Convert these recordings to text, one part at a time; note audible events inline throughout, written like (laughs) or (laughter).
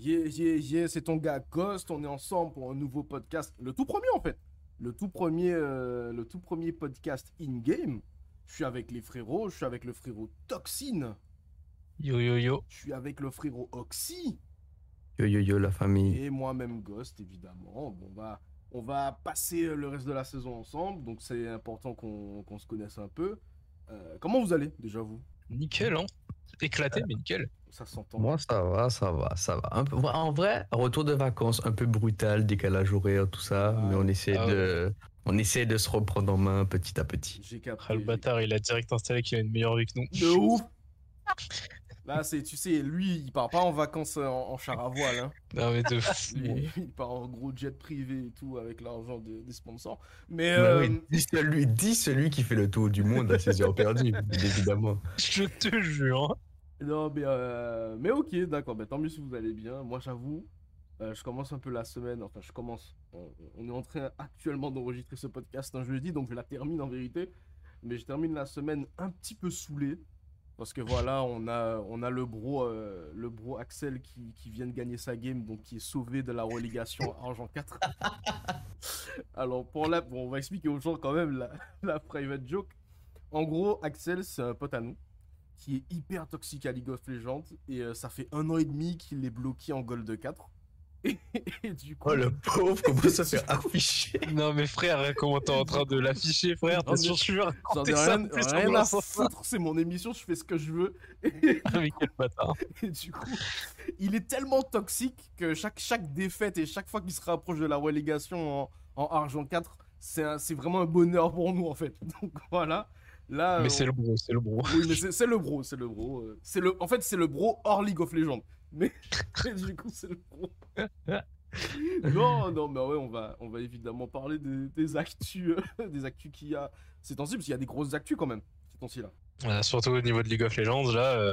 Yeah, yeah, yeah, c'est ton gars Ghost. On est ensemble pour un nouveau podcast. Le tout premier, en fait. Le tout premier, euh, le tout premier podcast in-game. Je suis avec les frérots. Je suis avec le frérot Toxine. Yo yo yo. Je suis avec le frérot Oxy. Yo yo yo la famille. Et moi-même Ghost, évidemment. Bon, on va, on va passer euh, le reste de la saison ensemble. Donc, c'est important qu'on qu'on se connaisse un peu. Euh, comment vous allez, déjà, vous? Nickel, hein. Éclaté, mais nickel. Ça s'entend. Moi ça va, ça va, ça va. Un peu- en vrai, retour de vacances un peu brutal, décalage horaire, tout ça, mais on essaie Ah de, on essaie de se reprendre en main petit à petit. J'ai capté. Ah, le bâtard, il a direct installé qu'il a une meilleure vie que nous. De ouf (laughs) Là, c'est, tu sais, lui, il part pas en vacances euh, en, en char à voile. Hein. Non, mais de (laughs) fou. Lui, il part en gros jet privé et tout avec l'argent de- des sponsors. Mais Bah euh, oui, dis celui, dis celui qui fait le tour du monde à ses heures perdues, évidemment. (laughs) Je te jure. Non, mais, euh, mais ok, d'accord. bah, tant mieux si vous allez bien. Moi, j'avoue, euh, je commence un peu la semaine. Enfin, je commence. On, est en train actuellement d'enregistrer ce podcast un jeudi, donc je la termine en vérité. Mais je termine la semaine un petit peu saoulé. Parce que voilà, on a, on a le bro, euh, le bro Axel qui, qui vient de gagner sa game, donc qui est sauvé de la relégation Argent 4. (laughs) Alors pour la, bon, on va expliquer aux gens quand même la, (laughs) la private joke. En gros, Axel, c'est un pote à nous qui est hyper toxique à League of Legends et euh, ça fait un an et demi qu'il est bloqué en Gold 4. (laughs) Et, et du coup, Oh le (laughs) pauvre, comment ça fait (laughs) afficher Non, mais frère, comment t'es en train de l'afficher, frère? T'es sûr que tu veux j'en raconter ai ça rien, rien à foutre, c'est mon émission, je fais ce que je veux. Ah, mais quel bâtard. Et du coup, il est tellement toxique que chaque, chaque défaite et chaque fois qu'il se rapproche de la relégation en, en Argent 4, c'est un- c'est vraiment un bonheur pour nous en fait. Donc voilà. Là, Mais euh, c'est le bro, c'est le bro. Oui, mais c'est le bro, c'est le bro. euh, C'est le, en fait, c'est le bro hors League of Legends. Mais (laughs) du coup, c'est le bro. (laughs) non, non, mais ouais, on va, on va évidemment parler des, des actus, euh, (laughs) des actus qu'il y a ces temps-ci, parce qu'il y a des grosses actus quand même ces temps-ci là. Euh, surtout au niveau de League of Legends, là, euh,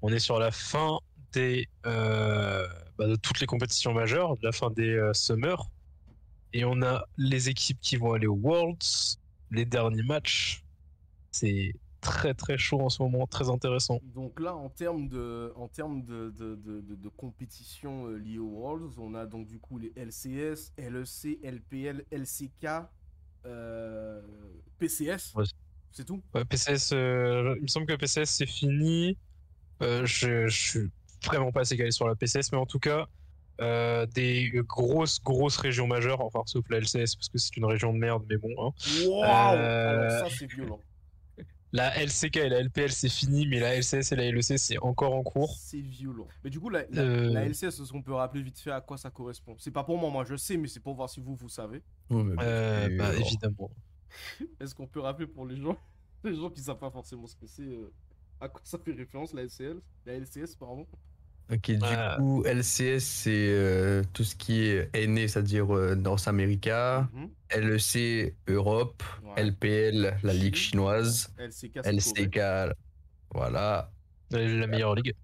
on est sur la fin des, euh, bah, de toutes les compétitions majeures, la fin des euh, Summers. Et on a les équipes qui vont aller aux Worlds, les derniers matchs. C'est très très chaud en ce moment, très intéressant. Donc là, en termes de, en termes de, de, de, de- de compétition euh, liée aux Worlds, on a donc du coup les LCS, LEC, LPL, LCK, euh, PCS. Ouais. C'est tout? Ouais, PCS, euh, il me semble que PCS c'est fini. Euh, je, je suis vraiment pas assez calé sur la PCS, mais en tout cas, euh, des grosses, grosses régions majeures, enfin sauf la LCS parce que c'est une région de merde, mais bon. hein. Euh, Alors ça, c'est violent. La LCK et la LPL c'est fini, mais la LCS et la LEC c'est encore en cours. C'est violent. Mais du coup, la, la, Euh. la LCS, est-ce qu'on peut rappeler vite fait à quoi ça correspond? C'est pas pour moi, moi je sais, mais c'est pour voir si vous, vous savez. Ouais, mais Euh, bah évidemment. (laughs) Est-ce qu'on peut rappeler pour les gens, (laughs) les gens qui savent pas forcément ce que c'est, euh, à quoi ça fait référence la LCL, la LCS, pardon Ok, du Euh. coup, LCS, c'est euh, tout ce qui est NA, c'est-à-dire euh, North America, Mhm. LEC, Europe, Ouais. LPL, la Ligue chinoise, LCK, c'est LCK, voilà, La meilleure ligue.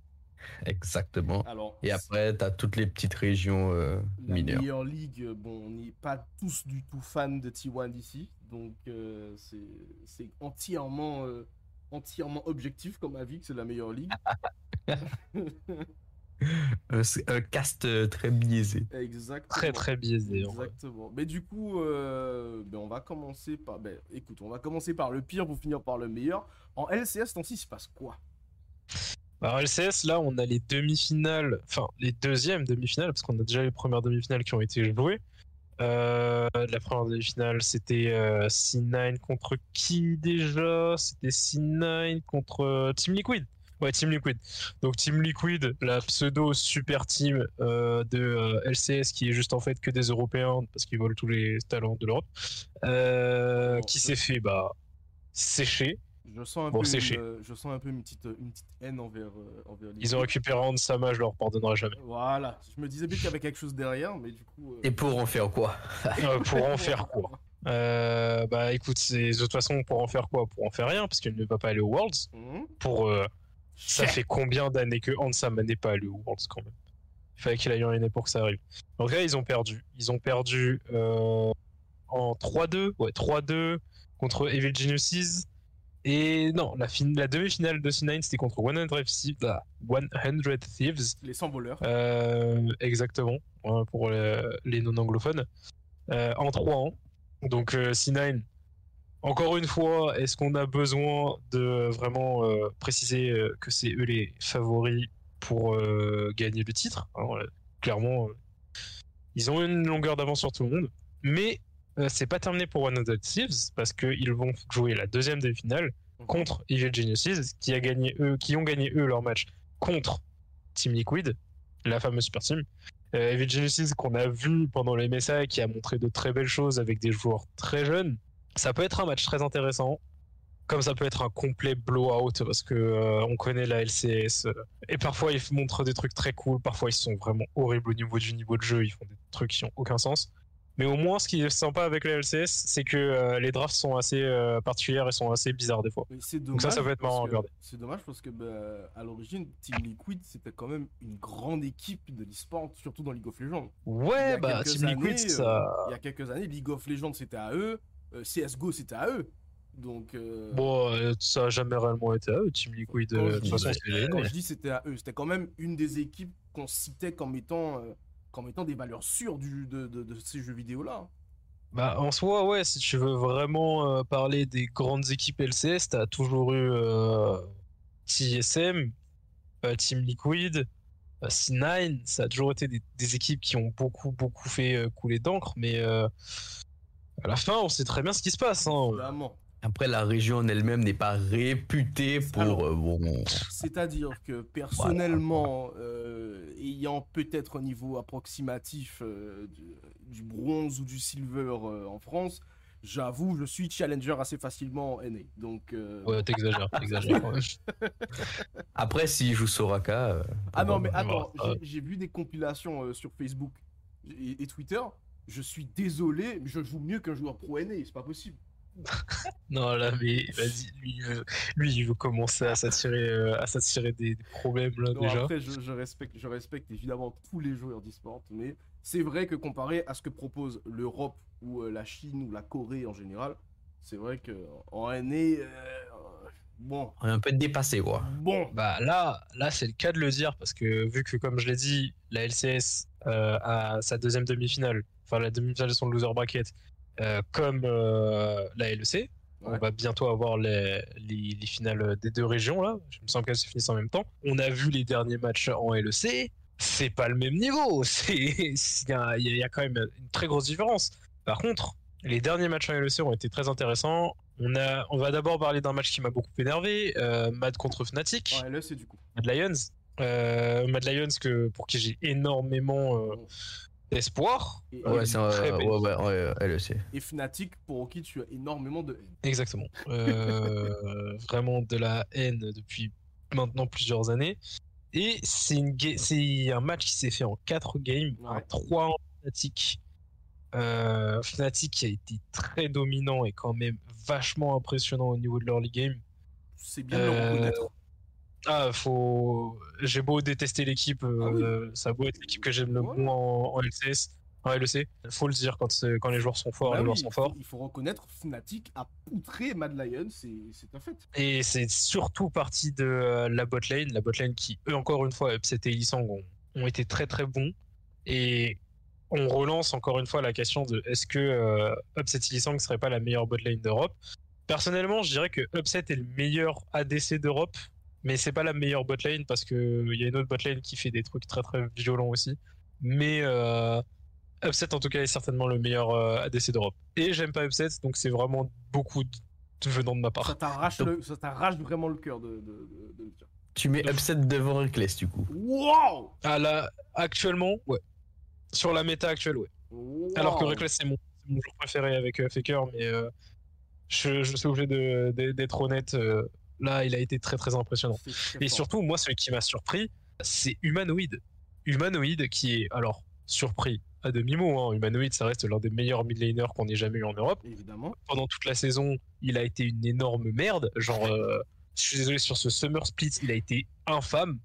exactement. Alors, Et après, t'as toutes les petites régions euh, la mineures. meilleure ligue, bon, on n'est pas tous du tout fans de T1 d'ici, donc euh, c'est c'est entièrement, euh, entièrement objectif comme avis que c'est la meilleure ligue. (laughs) (laughs) Euh, un cast euh, très biaisé. Exactement. Très très biaisé. en. Exactement. Mais du coup, euh, ben, on va commencer par. Ben, écoute, on va commencer par le pire pour finir par le meilleur. En LCS, tant il se passe quoi? Alors LCS, là, on a les demi-finales, enfin les deuxièmes demi-finales, parce qu'on a déjà les premières demi-finales qui ont été jouées. Euh, la première demi-finale, c'était euh, C9 contre qui déjà? C'était C9 contre Team Liquid. Ouais, Team Liquid. Donc Team Liquid, la pseudo super team euh, de euh, LCS qui est juste en fait que des Européens parce qu'ils volent tous les talents de l'Europe, euh, Bon, qui s'est fait bah sécher. je sens, un Bon, peu une, chier. je sens un peu une petite, une petite haine envers, euh, envers Ils ont récupéré Ansama, je leur pardonnerai jamais. Voilà. Je me disais bien qu'il y avait quelque chose derrière, mais du coup. euh, Et pour en faire quoi? (laughs) Pour en faire quoi? Euh, Bah écoute, c'est- de toute façon, pour en faire quoi? Pour en faire rien, parce qu'elle ne va pas aller aux Worlds. Mhm. Pour, euh, ça fait combien d'années que Hansama n'est pas allé aux Worlds quand même? Il fallait qu'il aille en année pour que ça arrive. Donc là, ils ont perdu. Ils ont perdu euh, en 3-2, ouais, 3-2 contre Evil Geniuses. Et non, la, fin- la demi-finale de C9, c'était contre 100 Thieves. ah, 100 Thieves. Les 100 voleurs. Euh, exactement, hein, pour le- les non-anglophones. Euh, en 3 ans. Donc euh, C9, encore une fois, est-ce qu'on a besoin de vraiment euh, préciser euh, que c'est eux les favoris pour euh, gagner le titre? Clairement, ils ont une longueur d'avance sur tout le monde. Mais c'est pas terminé pour 100 Thieves parce qu'ils vont jouer la deuxième demi-finale contre Evil Geniuses qui, a gagné, eux, qui ont gagné eux leur match contre Team Liquid, la fameuse super team. Euh, Evil Geniuses qu'on a vu pendant les MSA qui a montré de très belles choses avec des joueurs très jeunes. Ça peut être un match très intéressant, comme ça peut être un complet blowout parce que euh, on connaît la LCS euh, et parfois ils montrent des trucs très cool, parfois ils sont vraiment horribles au niveau du niveau de jeu, ils font des trucs qui ont aucun sens. Mais au moins, ce qui est sympa avec la LCS, c'est que euh, les drafts sont assez euh, particulières et sont assez bizarres des fois. Donc ça, ça peut être marrant à regarder. C'est dommage parce que bah, à l'origine, Team Liquid, c'était quand même une grande équipe de l'e-sport, surtout dans League of Legends. Ouais, bah Team Liquid, années, ça. euh, il y a quelques années, League of Legends, c'était à eux. Euh, CSGO, c'était à eux. Donc, euh, Bon, euh, ça a jamais réellement été à eux, Team Liquid. Quand euh, je De toute dis- façon, c'est les quand je dis c'était à eux, c'était quand même une des équipes qu'on citait comme étant, euh, comme étant des valeurs sûres du, de, de- de ces jeux vidéo-là. Bah, en soi, ouais, si tu veux vraiment euh, parler des grandes équipes LCS, t'as toujours eu euh, TSM, euh, Team Liquid, euh, C9, ça a toujours été des, des équipes qui ont beaucoup, beaucoup fait euh, couler d'encre, mais euh, à la fin, on sait très bien ce qui se passe. Hein. Évidemment. Après, la région en elle-même n'est pas réputée pour. Alors- euh, bon, C'est-à-dire que personnellement, euh, ayant peut-être un niveau approximatif euh, du, du bronze ou du silver euh, en France, j'avoue, je suis challenger assez facilement en NA. Donc, euh, Ouais, t'exagères, t'exagères. ouais. (laughs) Après, s'il joue Soraka. euh, Ah non, mais attends, j'ai- j'ai vu des compilations euh, sur Facebook et, et Twitter. Je suis désolé, mais je joue mieux qu'un joueur pro NA, c'est pas possible. (laughs) Non, là, mais vas-y, lui, il veut, lui, il veut commencer à s'attirer euh, à s'attirer des, des problèmes, là, Non, déjà. après, je, je respecte, je respecte évidemment tous les joueurs d'e-sport, mais c'est vrai que comparé à ce que propose l'Europe ou euh, la Chine ou la Corée en général, c'est vrai que en NA, euh, bon, On est un peu dépassé, quoi. bon, Bah là, là c'est le cas de le dire parce que vu que comme je l'ai dit, la LCS euh, a sa deuxième demi-finale, enfin la demi-finale de son loser bracket, euh, comme euh, la LEC, on va bientôt avoir les, les, les finales des deux régions là. Je me semble qu'elles se finissent en même temps. On a vu les derniers matchs en LEC, c'est pas le même niveau. (laughs) Il y, a- il y a quand même une très grosse différence. Par contre, les derniers matchs en LEC ont été très intéressants. On, a, on va d'abord parler d'un match qui m'a beaucoup énervé, euh, Mad contre Fnatic. ouais, c'est du coup. Mad Lions. Euh, Mad Lions que, pour qui j'ai énormément euh, Bon. d'espoir. Et, Ouais, c'est un. très Ouais, elle et Fnatic pour qui tu as énormément de haine. Exactement. Euh, (laughs) vraiment de la haine depuis maintenant plusieurs années. Et c'est une ga- c'est un match qui s'est fait en 4 games, Ouais. un 3 en Fnatic. Euh, Fnatic qui a été très dominant et quand même vachement impressionnant au niveau de l'early game. C'est bien de le Euh, reconnaître. Ah, faut. J'ai beau détester l'équipe, euh, Ah ça a beau être l'équipe que j'aime le Voilà. moins en, en LCS, en LEC. Faut le dire quand, quand les joueurs sont forts, Bah les oui, joueurs il, sont faut, forts. il faut reconnaître Fnatic a poutré Mad Lion, c'est un fait. Et c'est surtout partie de euh, la bot lane, la bot lane qui, eux, encore une fois, Upset et Lisang ont, ont été très très bons. Et on relance encore une fois la question de est-ce que euh, Upset et Lisang serait pas la meilleure bot lane d'Europe? Personnellement, je dirais que Upset est le meilleur ADC d'Europe, mais c'est pas la meilleure bot lane parce que il y a une autre bot lane qui fait des trucs très très violents aussi. Mais euh, Upset en tout cas est certainement le meilleur euh, ADC d'Europe. Et j'aime pas Upset, donc c'est vraiment beaucoup de- venant de ma part. Ça t'arrache le- ça t'arrache vraiment le cœur de, de, de- de le dire. Tu mets upset devant Reckless, du coup. Wow, Ah là, actuellement, ouais. Sur la méta actuelle, ouais. Wow. Alors que Reckless, c'est mon, mon joueur préféré avec euh, Faker, mais euh, je, je suis obligé d'être honnête. euh, là, il a été très très impressionnant. Et surtout, moi, ce qui m'a surpris, c'est Humanoid. Humanoid qui est, alors, surpris à demi-mot. Hein. Humanoid, ça reste l'un des meilleurs mid laners qu'on ait jamais eu en Europe. évidemment. Pendant toute la saison, il a été une énorme merde. Genre, euh, je suis désolé, sur ce Summer Split, il a été infâme.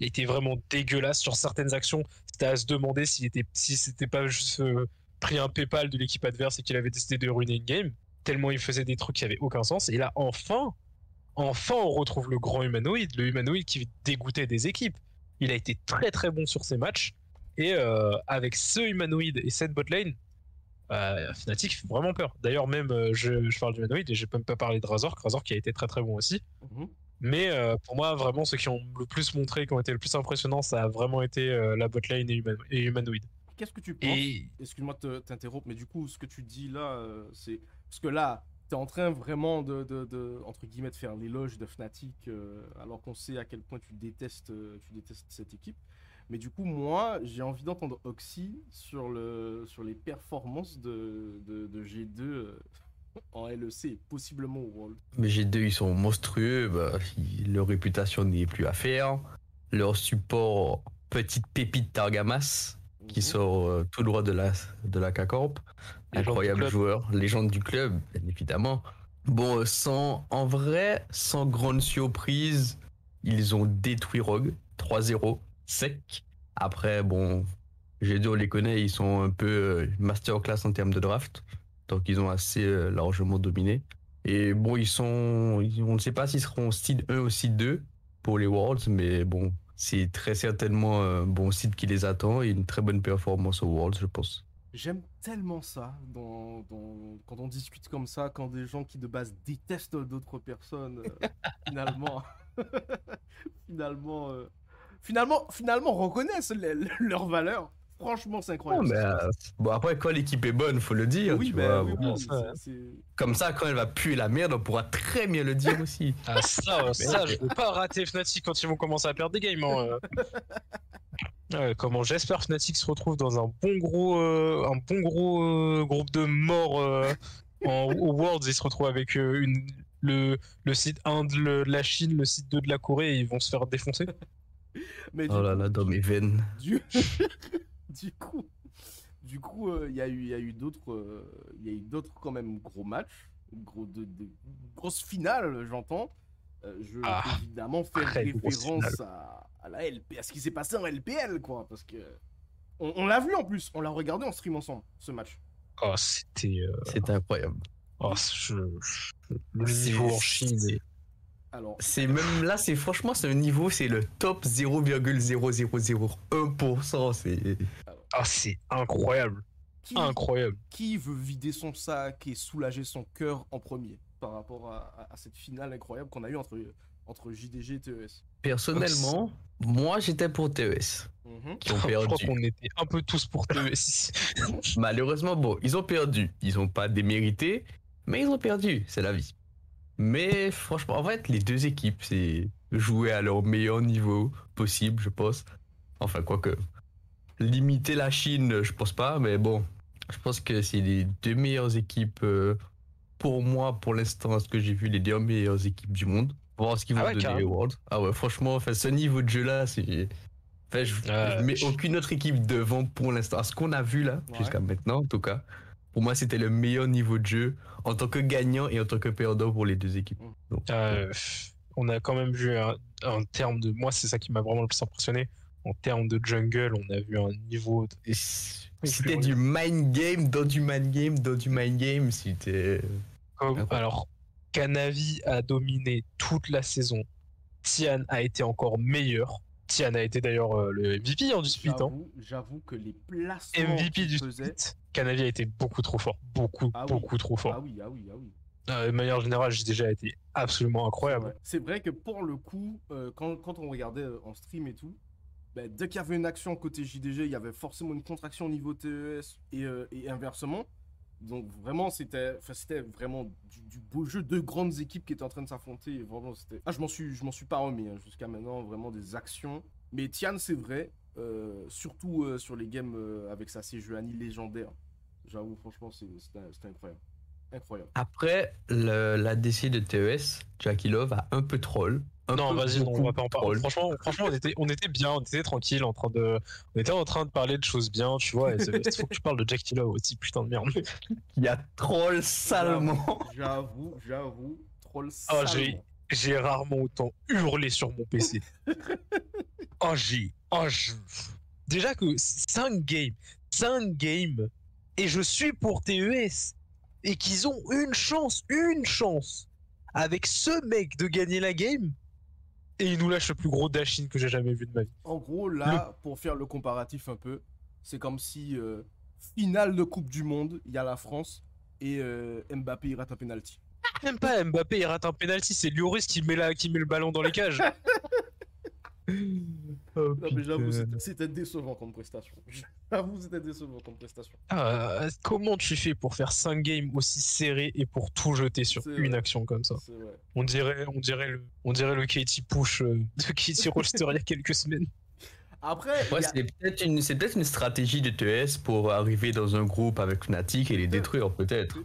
Il a été vraiment dégueulasse sur certaines actions. C'était à se demander s'il était, si c'était pas juste euh, pris un PayPal de l'équipe adverse et qu'il avait décidé de ruiner une game. Tellement il faisait des trucs qui avaient aucun sens. Et là, enfin, enfin on retrouve le grand humanoïde, le humanoïde qui dégoûtait des équipes. Il a été très très bon sur ces matchs. Et euh, avec ce humanoïde et cette botlane, euh, Fnatic fait vraiment peur. D'ailleurs, même euh, je, je parle d'humanoïde et j'ai même pas parlé de Razor, Razor qui a été très très bon aussi. Mhm. Mais euh, pour moi, vraiment, ceux qui ont le plus montré, qui ont été le plus impressionnants, ça a vraiment été la botlane et, et humanoïde. Qu'est-ce que tu penses? Et Excuse-moi de te- t'interrompre, mais du coup, ce que tu dis là, c'est. Parce que là, t'es en train vraiment de, de, de- entre guillemets, de faire l'éloge de Fnatic, euh, alors qu'on sait à quel point tu détestes, euh, tu détestes cette équipe. Mais du coup, moi, j'ai envie d'entendre Oxy sur, le, sur les performances de, de, de G2 euh, en LEC possiblement au World. Mais G2, ils sont monstrueux. Bah, leur réputation n'est plus à faire. Leur support, petite pépite Targamas, qui Mhm. sort euh, tout droit de la, de la du Incroyable joueur, légende du club, bien évidemment. Bon, euh, sans, en vrai, sans grande surprise, ils ont détruit Rogue 3-0, sec. Après, bon, G2, on les connaît, ils sont un peu euh, masterclass en termes de draft. Donc, ils ont assez euh, largement dominé. Et bon, ils sont. On ne sait pas s'ils seront seed 1 ou seed 2 pour les Worlds, mais bon, c'est très certainement un bon seed qui les attend et une très bonne performance aux Worlds, je pense. J'aime tellement ça dans, dans- quand on discute comme ça, quand des gens qui de base détestent d'autres personnes, euh, (laughs) finalement, (laughs) finalement, euh, finalement, finalement reconnaissent les- leurs valeurs. Franchement, c'est Non, incroyable. mais, euh, bon, après, quand l'équipe est bonne, faut le dire. oui, tu bah, vois, oui, bon. oui, ça, Comme ça, quand elle va puer la merde, on pourra très bien le dire aussi. (laughs) Ah, ça, ça, je veux pas rater Fnatic quand ils vont commencer à perdre des games. hein, euh. Ouais, comment j'espère Fnatic se retrouve dans un bon gros, euh, un bon gros euh, groupe de morts euh, en, au (laughs) Worlds. Ils se retrouvent avec euh, une, le, le site 1 de, le- de la Chine, le site 2 de la Corée et ils vont se faire défoncer. Mais du Oh là coup- là, dans mes veines. du, du coup, du coup, euh, il y a eu, il y a eu d'autres, euh, il y a eu d'autres quand même gros matchs, gros de, de- grosses finales, j'entends. Euh, je Ah, vais évidemment faire référence à, à la LP, à ce qui s'est passé en LPL, quoi, parce que on, on l'a vu en plus, on l'a regardé en stream ensemble, ce match. Oh, c'était. euh, C'est incroyable. oh, je- je- le niveau en Chine. Alors, C'est même là, c'est franchement, c'est un niveau, c'est le top 0,0001%. C'est Ah, c'est incroyable. qui, Incroyable. qui veut vider son sac et soulager son cœur en premier par rapport à, à- à cette finale incroyable qu'on a eue entre, entre JDG et TES personnellement, moi, j'étais pour TES Mhm. qui ont Je crois qu'on était un peu tous pour TES. (laughs) Malheureusement, bon, ils ont perdu. Ils ont pas démérité, mais ils ont perdu. C'est la vie. Mais franchement, en fait, les deux équipes, c'est jouer à leur meilleur niveau possible, je pense. Enfin, quoique. Limiter la Chine, je pense pas, mais bon. Je pense que c'est les deux meilleures équipes, euh, pour moi, pour l'instant, ce que j'ai vu, les deux meilleures équipes du monde. Voir ce qu'ils Ah vont ouais, donner carrément. Worlds. Ah ouais, franchement, enfin, ce niveau de jeu-là, c'est. Enfin, je, Euh, je mets je- aucune autre équipe devant pour l'instant. À ce qu'on a vu là, Ouais. jusqu'à maintenant, en tout cas. Pour moi, c'était le meilleur niveau de jeu en tant que gagnant et en tant que perdant pour les deux équipes. Donc, Euh, on a quand même vu un, un terme de. Moi, c'est ça qui m'a vraiment le plus impressionné. En termes de jungle, on a vu un niveau. de- c'était du mind game dans du mind game dans du mind game. C'était. Alors, Canavi a dominé toute la saison. Tian a été encore meilleur. Tian a été d'ailleurs euh, le MVP hein, du split. hein. J'avoue, que les placements MVP du faisait- split. Canavi a été beaucoup trop fort. Beaucoup, Ah oui. beaucoup trop fort. Ah oui, ah oui, ah oui. Euh, de manière générale, j'ai déjà été absolument incroyable. C'est vrai que pour le coup, euh, quand, quand on regardait euh, en stream et tout, bah, dès qu'il y avait une action côté JDG, il y avait forcément une contraction au niveau TES et, euh, et inversement. Donc vraiment, c'était vraiment du, beau jeu. Deux grandes équipes qui étaient en train de s'affronter. Vraiment, c'était. Ah, je m'en suis, je pas remis hein, jusqu'à maintenant. Vraiment des actions. Mais Tian, c'est vrai, euh, surtout euh, sur les games euh, avec sa Sejuani légendaire. J'avoue, franchement, c'est- c'était incroyable. Incroyable. Après, le- l'ADC de TES, Jackie Love a un peu troll. Un Non, vas-y, on va pas en parler. Franchement, franchement on, était, on était bien, on était tranquille, en train de, on était en train de parler de choses bien, tu vois. Il faut que tu parles de Jack Love aussi, putain de merde. Il a troll salement. J'avoue, j'avoue, troll Ah, j'ai- salement. J'ai rarement autant hurlé sur mon PC. oh, (laughs) j'ai. Oh, je... Déjà que 5 games, 5 games, et je suis pour TES, et qu'ils ont une chance, une chance, avec ce mec de gagner la game et il nous lâche le plus gros dashin que j'ai jamais vu de ma vie. En gros, là, pour faire le comparatif un peu, c'est comme si euh, finale de Coupe du Monde, il y a la France et euh, Mbappé il rate un penalty. Même pas Mbappé, il rate un penalty, c'est Lloris qui met, la, qui met le ballon dans les cages. (laughs) Oh, Non, mais j'avoue, c'était- c'était décevant comme prestation. (laughs) J'avoue, c'était décevant comme prestation. Ah, comment tu fais pour faire 5 games aussi serrés et pour tout jeter sur C'est une vrai. action comme ça? C'est vrai. On dirait, on dirait le, on dirait le Katie Push euh, de Katie Roster il y a quelques semaines. Après, Ouais, a- c'est peut-être une, c'est peut-être une stratégie de TES pour arriver dans un groupe avec Fnatic et les détruire, peut-être.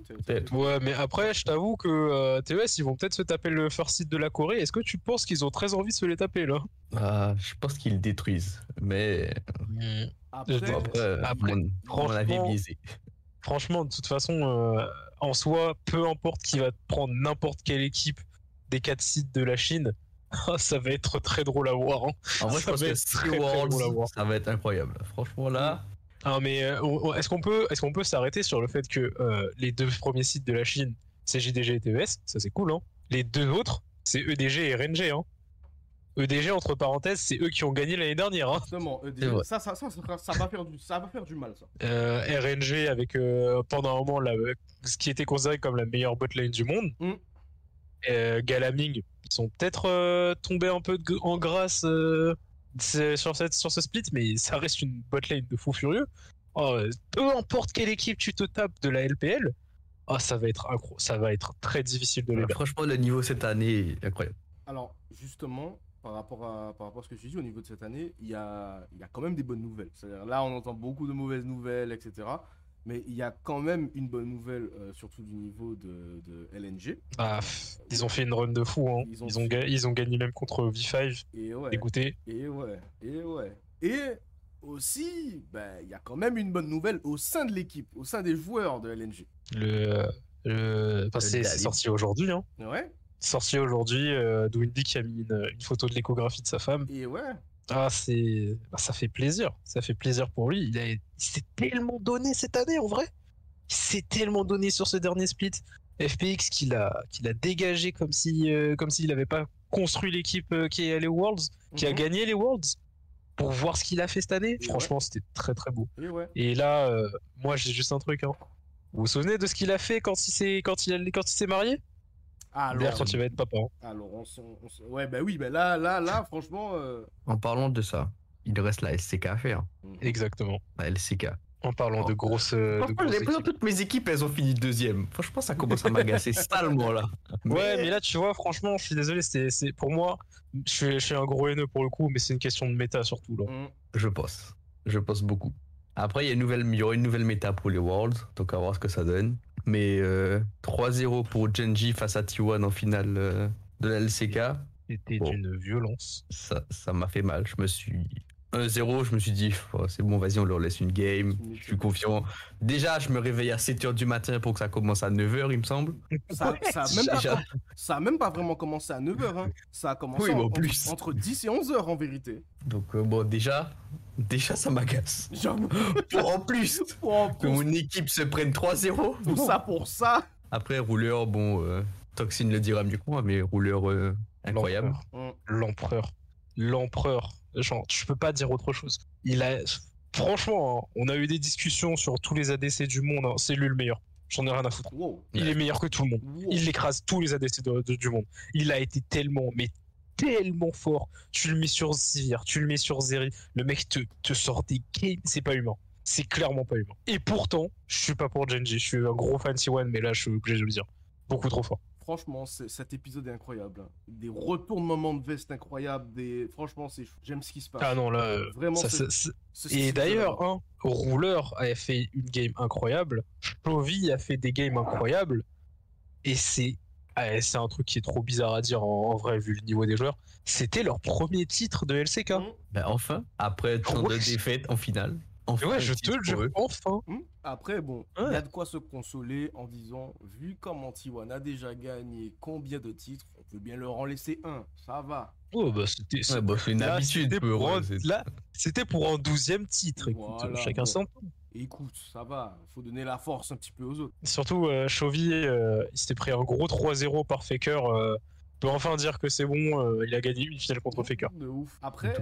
Ouais, mais après, je t'avoue que euh, TES, ils vont peut-être se taper le first seed de la Corée. Est-ce que tu penses qu'ils ont très envie de se les taper là? Ah, je pense qu'ils le détruisent. Mais après, Je- après, Après, mon, mon avis franchement- biaisé. Franchement, de toute façon, euh, en soi, peu importe qui va prendre n'importe quelle équipe des 4 sites de la Chine, (laughs) ça va être très drôle à voir. hein. En vrai, je ça pense va que être Sea très, très drôle à Worlds, voir. ça va être incroyable. Franchement, là, Ah, mais euh, est-ce qu'on peut, est-ce qu'on peut s'arrêter sur le fait que euh, les deux premiers sites de la Chine, c'est JDG et TES, ça c'est cool, hein. Les deux autres, c'est EDG et RNG, hein. EDG entre parenthèses, c'est eux qui ont gagné l'année dernière, hein. justement, vrai. ça, ça, ça, ça, ça va faire du, ça va faire du mal, ça. Euh, RNG avec euh, pendant un moment la, ce qui était considéré comme la meilleure botlane du monde. Mm. Euh, Galaming, ils sont peut-être euh, tombés un peu de- en grâce euh, sur, cette, sur ce split, mais ça reste une botlane de fou furieux. Oh, peu importe quelle équipe tu te tapes de la LPL, ah, ça va être incro- ça va être très difficile de les battre. franchement, le niveau cette année est incroyable. Alors, justement, par rapport à, par rapport à ce que tu dis au niveau de cette année, il y a, il y a quand même des bonnes nouvelles. C'est-à-dire, là, on entend beaucoup de mauvaises nouvelles, etc. Mais il y a quand même une bonne nouvelle, euh, surtout du niveau de, de LNG. Ah, pff, ils ont fait une run de fou. Hein. Ils Ils, ont ont fait- ga- ils ont gagné même contre V5. Et ouais, Dégoûté. et ouais, et ouais. Et aussi, ben, il y a quand même une bonne nouvelle au sein de l'équipe, au sein des joueurs de LNG. Le, le... enfin, c'est sorti aujourd'hui. Hein. Ouais, sorti aujourd'hui, euh, Dwindy qui a mis une, une photo de l'échographie de sa femme. et ouais. Ah, c'est, bah, ça fait plaisir, ça fait plaisir pour lui. Il, a... il s'est tellement donné cette année en vrai. Il s'est tellement donné sur ce dernier split. FPX qu'il a, qu'il a dégagé comme si, euh, comme s'il n'avait pas construit l'équipe euh, qui est allée aux Worlds, qui a Mhm. gagné les Worlds. Pour voir ce qu'il a fait cette année, Et franchement, c'était très très beau. Et ouais. Et là, euh, moi, j'ai juste un truc. Hein. Vous vous souvenez de ce qu'il a fait quand il s'est, quand il, a- quand il s'est marié? Alors, D'ailleurs, quand il va être papa. hein. alors on, s'en- on ouais, bah oui, bah là, là, là, franchement. euh, En parlant de ça, il reste la SCK à faire. mhm. Exactement. La LCK. En parlant de Oh. grosses. euh, de Franchement, grosses j'ai l'impression que toutes mes équipes, elles ont fini deuxième. Franchement, ça commence à m'agacer (laughs) salement là. Ouais, mais là, tu vois, franchement, je suis désolé, c'est, c'est pour moi, je suis, je suis un gros haineux pour le coup, mais c'est une question de méta surtout. Là. Mhm. Je pense. Je pense beaucoup. Après, il y, a une nouvelle, il y aura une nouvelle méta pour les Worlds, donc à voir ce que ça donne. Mais euh, 3-0 pour Genji face à T1 en finale euh, de la LCK, C'était Bon. d'une violence. ça ça m'a fait mal. Je me suis. 1-0, je me suis dit, oh, c'est bon, vas-y, on leur laisse une game. Je suis confiant. Déjà, je me réveille à 7h du matin pour que ça commence à 9h, il me semble. Ça, ça, a même pas, ça a même pas vraiment commencé à 9h. Hein. Ça a commencé Oui, mais en en- plus. entre, entre 10 et 11h en vérité. Donc, euh, bon, déjà, déjà, ça m'agace. En plus, (laughs) Pour, que mon équipe se prenne 3-0. pour ça, pour ça. Après, rouleur, bon, euh, Toxin le dira mieux que moi, mais rouleur euh, incroyable. L'empereur. L'empereur. Genre, je peux pas dire autre chose. Il a. Franchement, hein, on a eu des discussions sur tous les ADC du monde. hein, C'est lui le meilleur. J'en ai rien à foutre. Wow. Il est meilleur que tout le monde. Wow. Il écrase tous les ADC de- de- du monde. Il a été tellement, mais tellement fort. Tu le mets sur Zivir, tu le mets sur Zeri. Le mec te, te sort des games. C'est pas humain. C'est clairement pas humain. Et pourtant, je suis pas pour Genji. Je suis un gros fan T1, mais là, je suis obligé de le dire. Beaucoup trop fort. Franchement, cet épisode est incroyable. hein. Des retournements de veste incroyables. Des... Franchement. J'aime ce qui se passe. Ah non, là. euh, Vraiment, ça- Et d'ailleurs, hein, Rouleur a fait une game incroyable. Chovy a fait des games incroyables. Et c'est ah, c'est un truc qui est trop bizarre à dire en, en vrai, vu le niveau des joueurs. C'était leur premier titre de LCK. Mhm. Ben, enfin, après tant de défaites en finale. Enfin, ouais, je te le jure, enfin. Hmm. Après, bon, il y a de quoi se consoler en disant, vu comment T1 a déjà gagné combien de titres, on peut bien leur en laisser un. Ça va. Oh, bah, c'était Ouais, bah, c'est une là, habitude pour un- là, c'était pour un douzième titre. Écoute, Voilà, chacun bon. écoute, ça va, faut donner la force un petit peu aux autres. Surtout, euh, Chovy, euh, il s'était pris un gros 3-0 par Faker. euh, peut enfin dire que c'est bon, euh, il a gagné une finale contre Faker. De ouf. Après,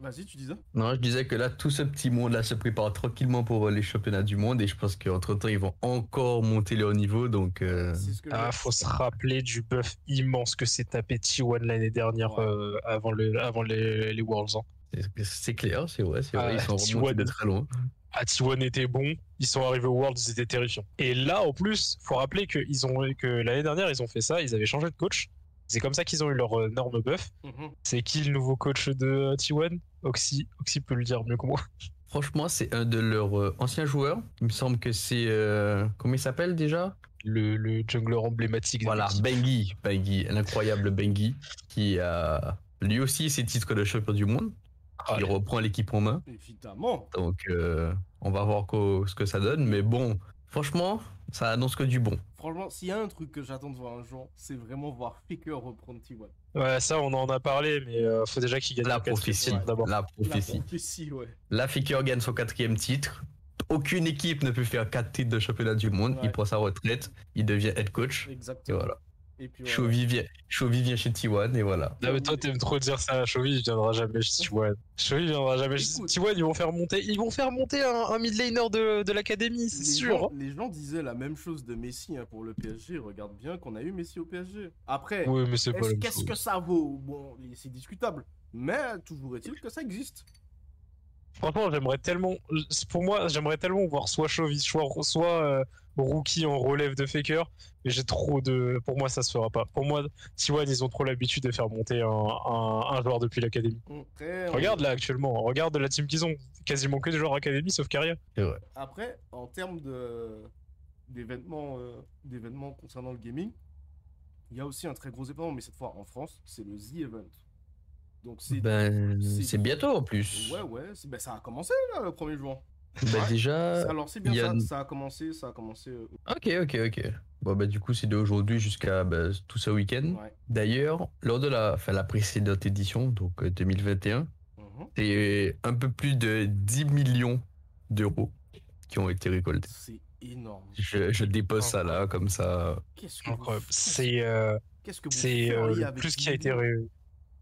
vas-y, tu disais non, je disais que là, tout ce petit monde-là se prépare tranquillement pour les championnats du monde et je pense qu'entre temps, ils vont encore monter leur niveau. Donc, euh, C'est ce que Ah, faut se rappeler du buff immense que s'est tapé T1 l'année dernière Ouais. euh, avant, le, avant les, les Worlds. hein. c'est- clair, c'est vrai, c'est vrai. Ah, ils sont T1. remontés de très loin. Ah, T1 était bon, ils sont arrivés au Worlds, ils étaient terrifiants. Et là, en plus, faut rappeler que, ils ont, que l'année dernière, ils ont fait ça, ils avaient changé de coach. C'est comme ça qu'ils ont eu leur euh, norme buff. Mhm. C'est qui le nouveau coach de euh, T1 Oxy, Oxy peut le dire mieux que moi. (laughs) Franchement, c'est un de leurs euh, anciens joueurs. Il me semble que c'est. euh, comment il s'appelle déjà? Le, le jungler emblématique. de Voilà. Bengi. Bengi, l'incroyable Bengi, qui a lui aussi ses titres de champion du monde. Ah, Il reprend l'équipe en main. Évidemment. Donc, euh, on va voir ce que ça donne. Mais bon, franchement, ça annonce que du bon. Franchement, s'il y a un truc que j'attends de voir un jour, c'est vraiment voir Faker reprendre T1. Ouais, ça, on en a parlé, mais euh, faut déjà qu'il gagne La prophétie. titre d'abord. La La prophétie. prophétie, ouais. La Faker gagne son quatrième titre. Aucune équipe ne peut faire quatre titres de championnat du monde. Ouais. Il prend sa retraite. Il devient head coach. Et Exactement. voilà. Et puis voilà. Chovy vient, Chovy vient chez T1 et voilà. Non, mais toi, t'aimes trop dire ça à Chovy, il viendra jamais chez T1. Chovy viendra jamais chez. T1, ils vont faire monter, ils vont faire monter un, un mid laner de, de l'académie, c'est sûr. Gens, les gens disaient la même chose de Messi hein, pour le PSG. Regarde bien qu'on a eu Messi au PSG. Après, Oui, mais c'est qu'est-ce que ça vaut? Bon, c'est discutable. Mais toujours est-il que ça existe. Franchement, j'aimerais tellement, pour moi, j'aimerais tellement voir soit Chovy, soit, soit euh, Rookie en relève de Faker, mais j'ai trop de, pour moi, ça se fera pas. Pour moi, T1, ils ont trop l'habitude de faire monter un, un, un joueur depuis l'académie. On- Regarde là actuellement, regarde la team qu'ils ont, quasiment que des joueurs académie sauf vrai. Après, en termes de d'événements euh, d'événements concernant le gaming, il y a aussi un très gros événement, mais cette fois en France, c'est le The Event. Donc c'est Ben, bientôt en plus. ouais ouais, ben, ça a commencé là le 1er juin. Ouais. déjà. Alors c'est bien il y a ça, ça a commencé, ça a commencé. euh, Ok, ok, ok. Bon, bah, du coup, c'est d'aujourd'hui jusqu'à ben, tout ce week-end. ouais. D'ailleurs, lors de la, enfin, la précédente édition, donc euh, 2021, Mhm. c'est un peu plus de 10 millions d'euros qui ont été récoltés. C'est énorme. Je, je dépose ça là, comme ça. Qu'est-ce que vous, Incroyable. qu'est-ce- C'est euh, qu'est-ce que c'est euh, plus 10 qui a été réuni.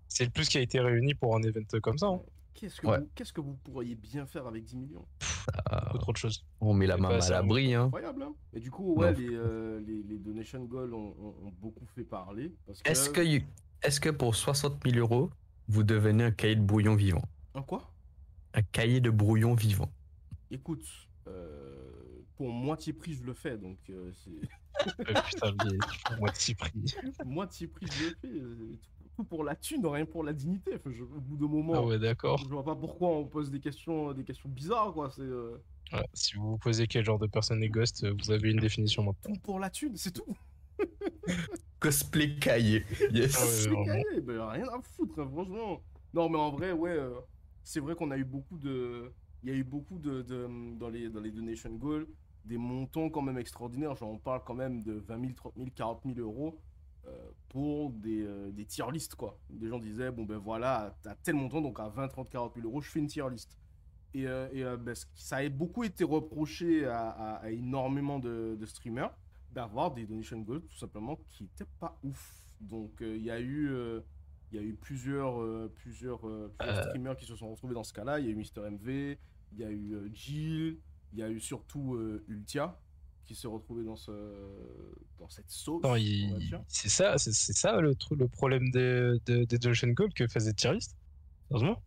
C'est le plus qui a été réuni pour un event comme ça. hein. Qu'est-ce que, Ouais. vous, qu'est-ce que vous pourriez bien faire avec 10 millions? Beaucoup trop de choses. on met la main à l'abri. Hein. Incroyable, hein Et du coup, ouais, les, euh, les, les donation goals ont, ont- ont beaucoup fait parler. Que... Est-ce que, que pour 60 000 euros, vous devenez un cahier de brouillon vivant? Un quoi? Un cahier de brouillon vivant. Écoute, euh, pour moitié prix, je le fais, donc euh, c'est... (laughs) Euh, putain, mais moitié prix. (laughs) moitié prix, je le fais. Tout pour la thune, rien pour la dignité. Enfin, je- au bout d'un moment, Ah ouais, d'accord. je vois pas pourquoi on pose des questions, des questions bizarres, quoi. C'est euh, Si vous vous posez quel genre de personne est Ghost, euh, vous avez une définition maintenant. tout pour la thune, c'est tout. (laughs) Cosplay cahier. Yes. Ah ouais, vraiment. carré, ben, rien à foutre, hein, franchement. Non, mais en vrai, ouais, euh, c'est vrai qu'on a eu beaucoup de. Il y a eu beaucoup de. de- dans, les, dans les donation goals, des montants quand même extraordinaires. Genre, on parle quand même de 20 000, 30 000, 40 000 euros pour des, euh, des tier list, quoi. Des gens disaient, bon, ben voilà, à tel montant, donc à 20, 30, 40 000 euros, je fais une tier list. Et, euh, et, euh, ben, ça a beaucoup été reproché à, à- à énormément de, de streamers d'avoir des donation goals tout simplement qui n'étaient pas ouf. Donc euh, il y a eu euh, il y a eu plusieurs euh, plusieurs, euh, plusieurs Euh. streamers qui se sont retrouvés dans ce cas-là. Il y a eu Mister MV, il y a eu euh, Jill, il y a eu surtout euh, Ultia qui retrouvé dans ce dans cette sauce. C'est ça, c'est ça le, truc, le problème des, des Donation Gold que faisait tier list. Heureusement.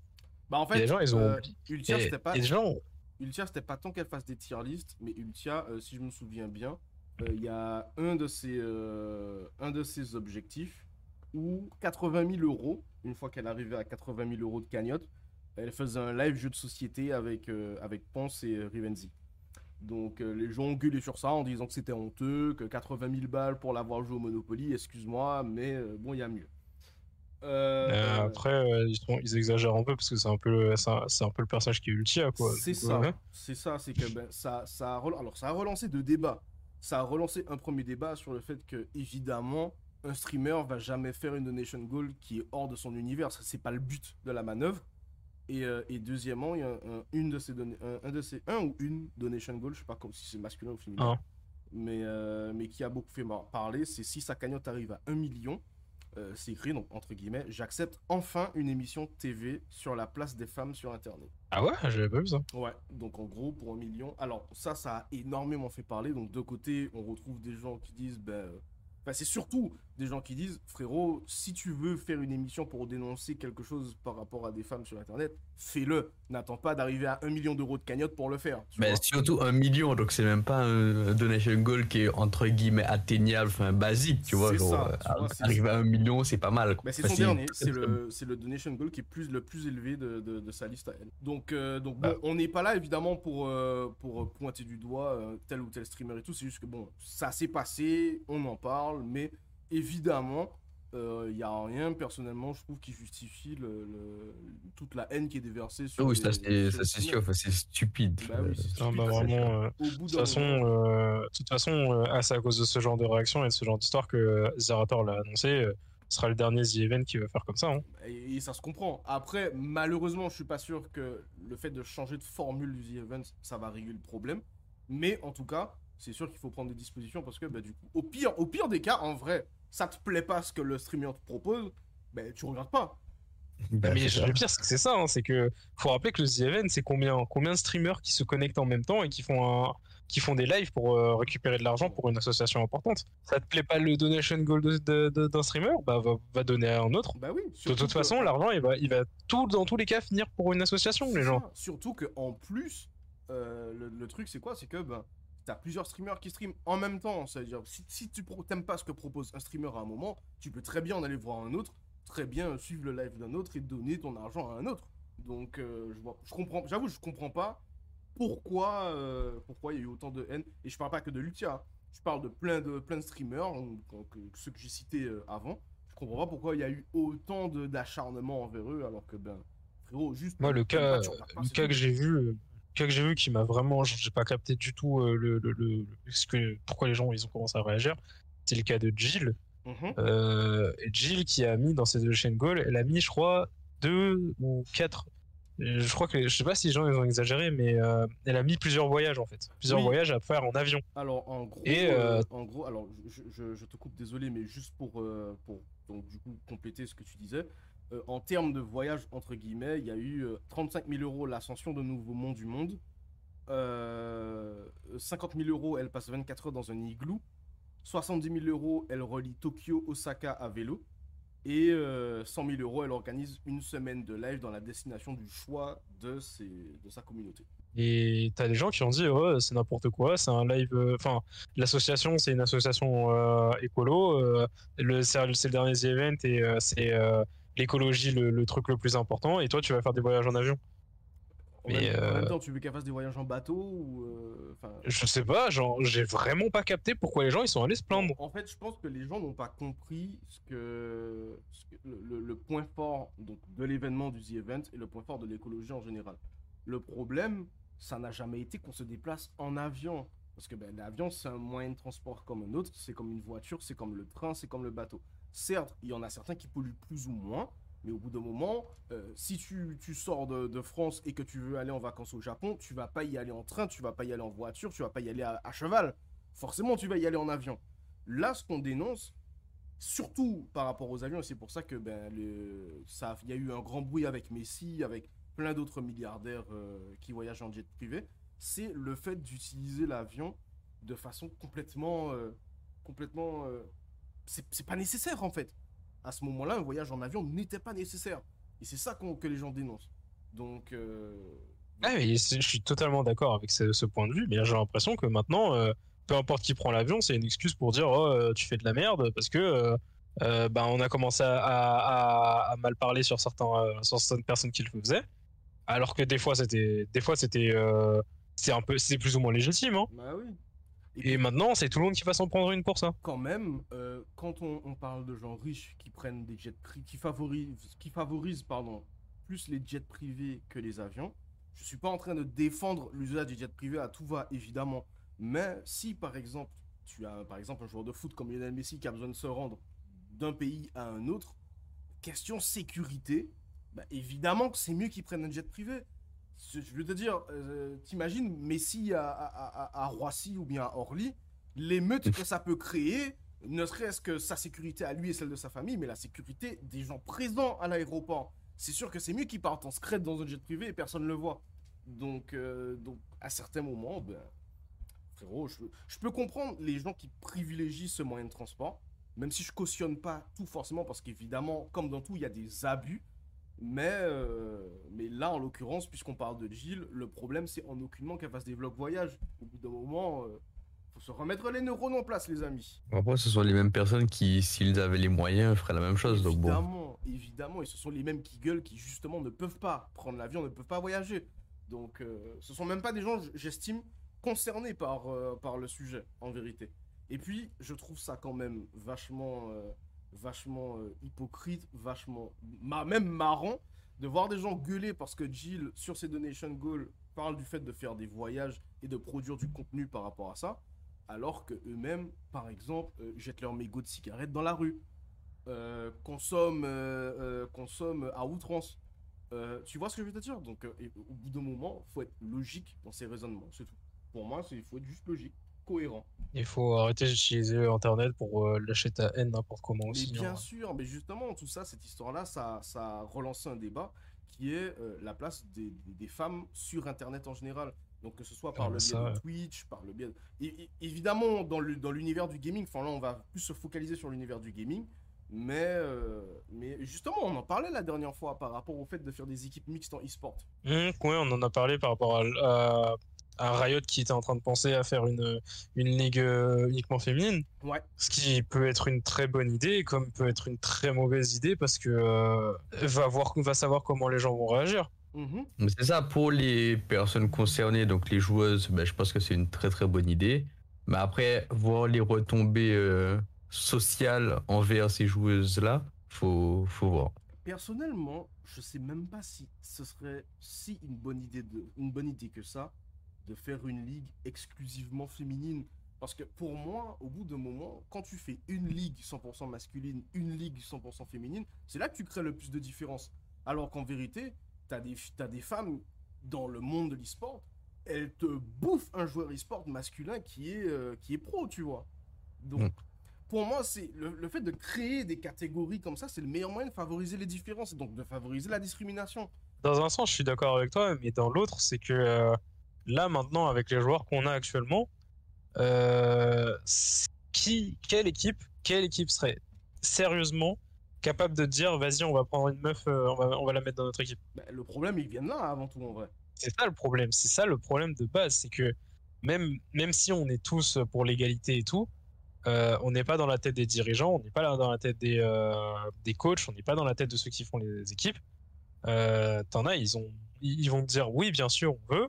Bah en fait, les gens, ils ont euh. Ultia c'était pas gens, Ultia, c'était pas tant qu'elle fasse des tier lists, mais Ultia, euh, si je me souviens bien, euh, il y a un de ses, euh, un de ses objectifs où 80 000 euros, une fois qu'elle arrivait à 80 000 euros de cagnotte, elle faisait un live jeu de société avec, euh, avec Ponce et euh, Rivenzi. Donc euh, les gens ont gueulé sur ça en disant que c'était honteux, que 80 000 balles pour l'avoir joué au Monopoly, excuse-moi, mais euh, bon, il y a mieux. Euh, après, ils, sont- ils exagèrent un peu parce que c'est un peu, le- c'est un, peu le personnage qui est Ultia, quoi. C'est ça, ouais. c'est ça, c'est que ben, ça, ça, a rel- alors ça a relancé deux débats. Ça a relancé un premier débat sur le fait que évidemment un streamer va jamais faire une donation goal qui est hors de son univers. C'est pas le but de la manœuvre. Et, euh, et deuxièmement, il y a un, une de ces données, un, un de ces, un ou une donation goal, je sais pas si c'est masculin ou féminin, Un. mais, euh, mais qui a beaucoup fait parler, c'est si sa cagnotte arrive à 1 million, euh, c'est écrit, donc entre guillemets, j'accepte enfin une émission TV sur la place des femmes sur Internet. Ah ouais, j'avais pas vu ça. Ouais, donc en gros, pour un million. Alors, ça, ça a énormément fait parler. Donc, de côté, on retrouve des gens qui disent, ben. c'est surtout des gens qui disent, frérot, si tu veux faire une émission pour dénoncer quelque chose par rapport à des femmes sur Internet, fais-le. N'attends pas d'arriver à un million d'euros de cagnotte pour le faire. Mais surtout un million, donc c'est même pas un donation goal qui est entre guillemets atteignable, enfin basique, tu vois. C'est Genre, ça, euh, vois, arriver à un million, c'est pas mal. c'est Enfin, son dernier, c'est le, c'est le donation goal qui est plus, le plus élevé de, de- de sa liste à elle. Donc, euh, donc bon, Bah. on n'est pas là évidemment pour, euh, pour pointer du doigt tel ou tel streamer et tout, c'est juste que bon, ça s'est passé, on en parle, mais évidemment, il n'y a rien personnellement, je trouve, qui justifie le, le- toute la haine qui est déversée sur. Oui, les- ça c'est c'est sûr, enfin, c'est stupide. Bah oui, c'est Non, bah vraiment, euh, de toute façon, moment- euh, de toute façon euh, ah, c'est à cause de ce genre de réaction et de ce genre d'histoire que euh, Zerator l'a annoncé. euh, ce sera le dernier The Event qui va faire comme ça. hein. Et, et ça se comprend. Après, malheureusement, je suis pas sûr que le fait de changer de formule du The Event, ça va régler le problème. Mais en tout cas, c'est sûr qu'il faut prendre des dispositions parce que bah, du coup, au pire, au pire des cas, en vrai, ça te plaît pas ce que le streamer te propose, ben tu regardes pas. Bah, mais le pire, c'est que c'est ça. hein, c'est que faut rappeler que le The Event, c'est combien, combien de streamers qui se connectent en même temps et qui font, un, qui font des lives pour euh, récupérer de l'argent pour une association importante. Ça te plaît pas le donation goal de- de- de- d'un streamer? Bah, va, va donner à un autre. Bah oui. De toute que- façon, l'argent, il va, il va tout, dans tous les cas finir pour une association, les gens. ça. Surtout que en plus, euh, le, le truc c'est quoi? C'est que ben, t'as plusieurs streamers qui streament en même temps. C'est-à-dire, si, si tu t'aimes pas ce que propose un streamer à un moment, tu peux très bien en aller voir un autre, très bien suivre le live d'un autre et donner ton argent à un autre. Donc, euh, je vois, je comprends, j'avoue, je comprends pas pourquoi, euh, pourquoi il y a eu autant de haine. Et je parle pas que de Lucia. hein. Je parle de plein de, plein de streamers, donc, ceux que j'ai cités euh, avant. Je comprends pas pourquoi il y a eu autant d'acharnement envers eux, alors que ben, frérot, juste. Moi, le cas, pas, le cas que j'ai vu, que j'ai vu qui m'a vraiment, j'ai pas capté du tout euh, le, le, le- ce que, pourquoi les gens ils ont commencé à réagir. C'est le cas de Jill. Mhm. Euh, et Jill qui a mis dans ses deux chaînes goal, elle a mis, je crois, deux ou quatre. Je crois que je sais pas si les gens ils ont exagéré, mais euh, elle a mis plusieurs voyages en fait, plusieurs Oui. voyages à faire en avion. Alors en gros, Et, euh, en gros, alors je, je- je te coupe, désolé, mais juste pour, pour donc du coup compléter ce que tu disais, euh, en termes de voyage entre guillemets, il y a eu euh, 35 000 euros l'ascension de Nouveau Monde du Monde, euh, 50 000 euros elle passe 24 heures dans un igloo, 70 000 euros elle relie Tokyo Osaka à vélo et euh, 100 000 euros elle organise une semaine de live dans la destination du choix de ses, de sa communauté. Et t'as des gens qui ont dit c'est n'importe quoi, c'est un live. euh, Enfin, l'association c'est une association euh, écolo. euh, le c'est le dernier Event et euh, c'est euh, l'écologie le, le truc le plus important. Et toi, tu vas faire des voyages en avion. En, Mais, même, en même euh, temps, tu veux qu'elle fasse des voyages en bateau ou euh, Je sais pas, genre j'ai vraiment pas capté pourquoi les gens ils sont allés se plaindre. En fait, je pense que les gens n'ont pas compris ce que, ce que- le, le- le point fort donc, de l'événement du The Event et le point fort de l'écologie en général. Le problème, ça n'a jamais été qu'on se déplace en avion. Parce que ben, l'avion, c'est un moyen de transport comme un autre. C'est comme une voiture, c'est comme le train, c'est comme le bateau. Certes, il y en a certains qui polluent plus ou moins. Mais au bout d'un moment, euh, si tu, tu sors de, France et que tu veux aller en vacances au Japon, tu vas pas y aller en train, tu vas pas y aller en voiture, tu vas pas y aller à- cheval. Forcément, tu vas y aller en avion. Là, ce qu'on dénonce, surtout par rapport aux avions, c'est pour ça que ben, le, ça, y a eu un grand bruit avec Messi, avec plein d'autres milliardaires euh, qui voyagent en jet privé, c'est le fait d'utiliser l'avion de façon complètement, euh, complètement, c'est pas nécessaire en fait. À ce moment-là, un voyage en avion n'était pas nécessaire, et c'est ça que les gens dénoncent. Donc, euh, Ah, mais je suis totalement d'accord avec ce, ce point de vue, mais j'ai l'impression que maintenant, euh, peu importe qui prend l'avion, c'est une excuse pour dire oh, euh, tu fais de la merde parce que euh, ben, on a commencé à, à- à mal parler sur, certains, sur certaines personnes qui le faisaient, alors que des fois c'était des fois c'était c'était un peu c'était plus ou moins légitime. hein. bah oui. Et maintenant, c'est tout le monde qui va s'en prendre une pour ça. quand même, euh, quand on, on parle de gens riches qui prennent des jets privés, qui favorisent, qui favorisent pardon, plus les jets privés que les avions, je suis pas en train de défendre l'usage des jets privés à tout va, évidemment. Mais si, par exemple, tu as par exemple un joueur de foot comme Lionel Messi qui a besoin de se rendre d'un pays à un autre, question sécurité, bah, évidemment que c'est mieux qu'ils prennent un jet privé. Je veux te dire, euh, t'imagines Messi à Roissy ou bien à Orly, l'émeute que ça peut créer, ne serait-ce que sa sécurité à lui et celle de sa famille, mais la sécurité des gens présents à l'aéroport. C'est sûr que c'est mieux qu'ils partent en secret dans un jet privé et personne ne le voit. Donc, euh, donc à certains moments, ben, frérot, je, je peux comprendre les gens qui privilégient ce moyen de transport, même si je cautionne pas tout forcément, parce qu'évidemment, comme dans tout, il y a des abus. Mais, euh, mais là, en l'occurrence, puisqu'on parle de Gilles, le problème, c'est en aucunement qu'elle fasse des vlogs voyage. Au bout d'un moment, euh, faut se remettre les neurones en place, les amis. Après, ce sont les mêmes personnes qui, s'ils avaient les moyens, feraient la même chose. Donc bon. Évidemment, évidemment, et ce sont les mêmes qui gueulent qui justement ne peuvent pas prendre l'avion, ne peuvent pas voyager. Donc, euh, ce sont même pas des gens, j'estime, concernés par, euh, par le sujet, en vérité. Et puis, je trouve ça quand même vachement, euh, vachement euh, hypocrite, vachement, même marrant, de voir des gens gueuler parce que Jill, sur ses donation goals, parle du fait de faire des voyages et de produire du contenu par rapport à ça, alors que eux-mêmes, par exemple, euh, jettent leurs mégots de cigarettes dans la rue euh, consomme, euh, à outrance. Tu vois ce que je veux te dire? Donc, au bout d'un moment, faut être logique dans ses raisonnements, c'est tout. Pour moi, il faut être juste logique, cohérent. Il faut arrêter d'utiliser Internet pour euh, lâcher ta haine n'importe comment Mais aussi. bien hein. sûr, mais justement, tout ça, cette histoire-là, ça, ça a relancé un débat qui est euh, la place des, des- des femmes sur Internet en général. Donc que ce soit par Ah, le biais ça, de. Twitch, par le biais de- Et- et- évidemment, dans le- dans l'univers du gaming, enfin là, on va plus se focaliser sur l'univers du gaming. Mais, euh, mais justement, on en parlait la dernière fois par rapport au fait de faire des équipes mixtes en e-sport. Hum, ouais, on en a parlé par rapport à, à- à Riot qui était en train de penser à faire une, une ligue euh, uniquement féminine. Ouais. Ce qui peut être une très bonne idée, comme peut être une très mauvaise idée parce que euh, va voir, va savoir comment les gens vont réagir. Mhm. Mais C'est ça, pour les personnes concernées, donc les joueuses, ben, je pense que c'est une très très bonne idée. Mais après, voir les retombées euh, sociales envers ces joueuses-là, faut, faut voir. Personnellement, je sais même pas si ce serait si une bonne idée de une bonne idée que ça de faire une ligue exclusivement féminine parce que pour moi, au bout d'un moment, quand tu fais une ligue 100% masculine, une ligue 100% féminine, c'est là que tu crées le plus de différence. Alors qu'en vérité, tu as des t'as des femmes dans le monde de l'e-sport, elles te bouffent un joueur e-sport masculin qui est euh, qui est pro, tu vois. Donc Mm. pour moi, c'est le, le fait de créer des catégories comme ça, c'est le meilleur moyen de favoriser les différences et donc de favoriser la discrimination. Dans un sens, je suis d'accord avec toi, mais dans l'autre, c'est que euh, là, maintenant, avec les joueurs qu'on a actuellement, euh, qui, quelle équipe, quelle équipe serait sérieusement capable de dire, vas-y, on va prendre une meuf, euh, on, va, on va la mettre dans notre équipe? Ben, le problème, il vient de là avant tout en vrai. C'est ça le problème, c'est ça le problème de base, c'est que même, même si on est tous pour l'égalité et tout, euh, on n'est pas dans la tête des dirigeants, on n'est pas dans la tête des, des coachs, on n'est pas dans la tête de ceux qui font les équipes. T'en as, ils, ont, ils ils vont te dire oui, bien sûr, on veut,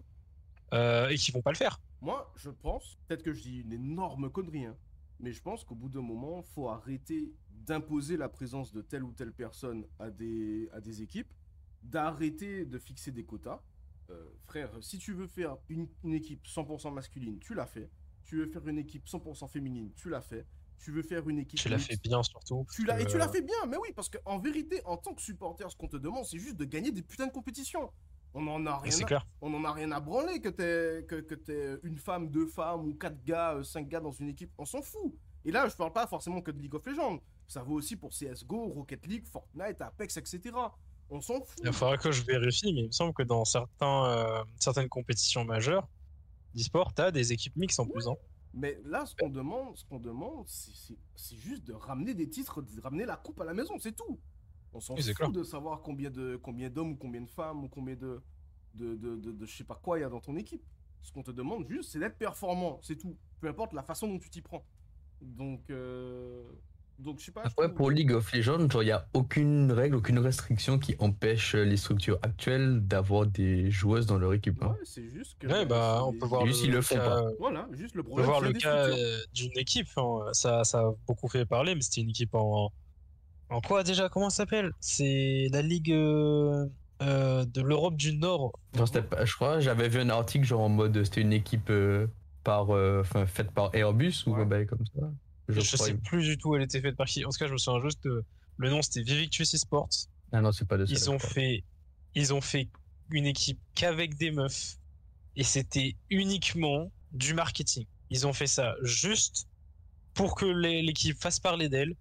euh, et qu'ils vont pas le faire. Moi, je pense, peut-être que je dis une énorme connerie, hein, mais je pense qu'au bout d'un moment, faut arrêter d'imposer la présence de telle ou telle personne à des, à des équipes, d'arrêter de fixer des quotas. Euh, frère, si tu veux faire une, une équipe 100% masculine, tu l'as fait. Tu veux faire une équipe 100% féminine, tu l'as fait. Tu veux faire une équipe Tu l'as fait bien surtout. Tu l'as, et tu l'as fait bien, mais oui, parce qu'en vérité, en tant que supporter, ce qu'on te demande, c'est juste de gagner des putains de compétitions. On en a rien à, clair. on en a rien à branler que t'es que, que t'aies une femme, deux femmes ou quatre gars, euh, cinq gars dans une équipe. On s'en fout. Et là, je parle pas forcément que de League of Legends. Ça vaut aussi pour CSGO, Rocket League, Fortnite, Apex, etc. On s'en fout. Il faudra que je vérifie, mais il me semble que dans certains, euh, certaines compétitions majeures d'e-sport, t'as des équipes mixtes en plus. hein. Mais là, ce qu'on demande, ce qu'on demande, c'est juste de ramener des titres, de ramener la coupe à la maison, c'est tout. On s'en Oui, fout clair. de savoir combien de combien d'hommes ou combien de femmes ou combien de de, de, de, de je sais pas quoi il y a dans ton équipe. Ce qu'on te demande juste, c'est d'être performant, c'est tout. Peu importe la façon dont tu t'y prends. Donc, euh, donc je sais pas. Après, trouve- pour League of Legends, il n'y a aucune règle, aucune restriction qui empêche les structures actuelles d'avoir des joueuses dans leur équipe. hein. Ouais, c'est juste que. Ouais, bah, on peut voir Juste, le, ils le le font cas, pas. Voilà, juste le on peut problème. voir le cas euh, d'une équipe. hein. Ça, ça a beaucoup fait parler, mais c'était une équipe en. En quoi déjà Comment ça s'appelle? C'est la Ligue euh, euh, de l'Europe du Nord. Pas- je crois, j'avais vu un article genre en mode c'était une équipe euh, par, enfin, faite par Airbus ou Ouais. bail comme ça. Je, Je, sais plus du tout elle était faite par qui. En tout cas, je me souviens juste de. Le nom c'était Vivictus Esports. Ah non, c'est pas de ça. Ils ont fait, ils ont fait une équipe qu'avec des meufs et c'était uniquement du marketing. Ils ont fait ça juste pour que l'équipe fasse parler d'elle,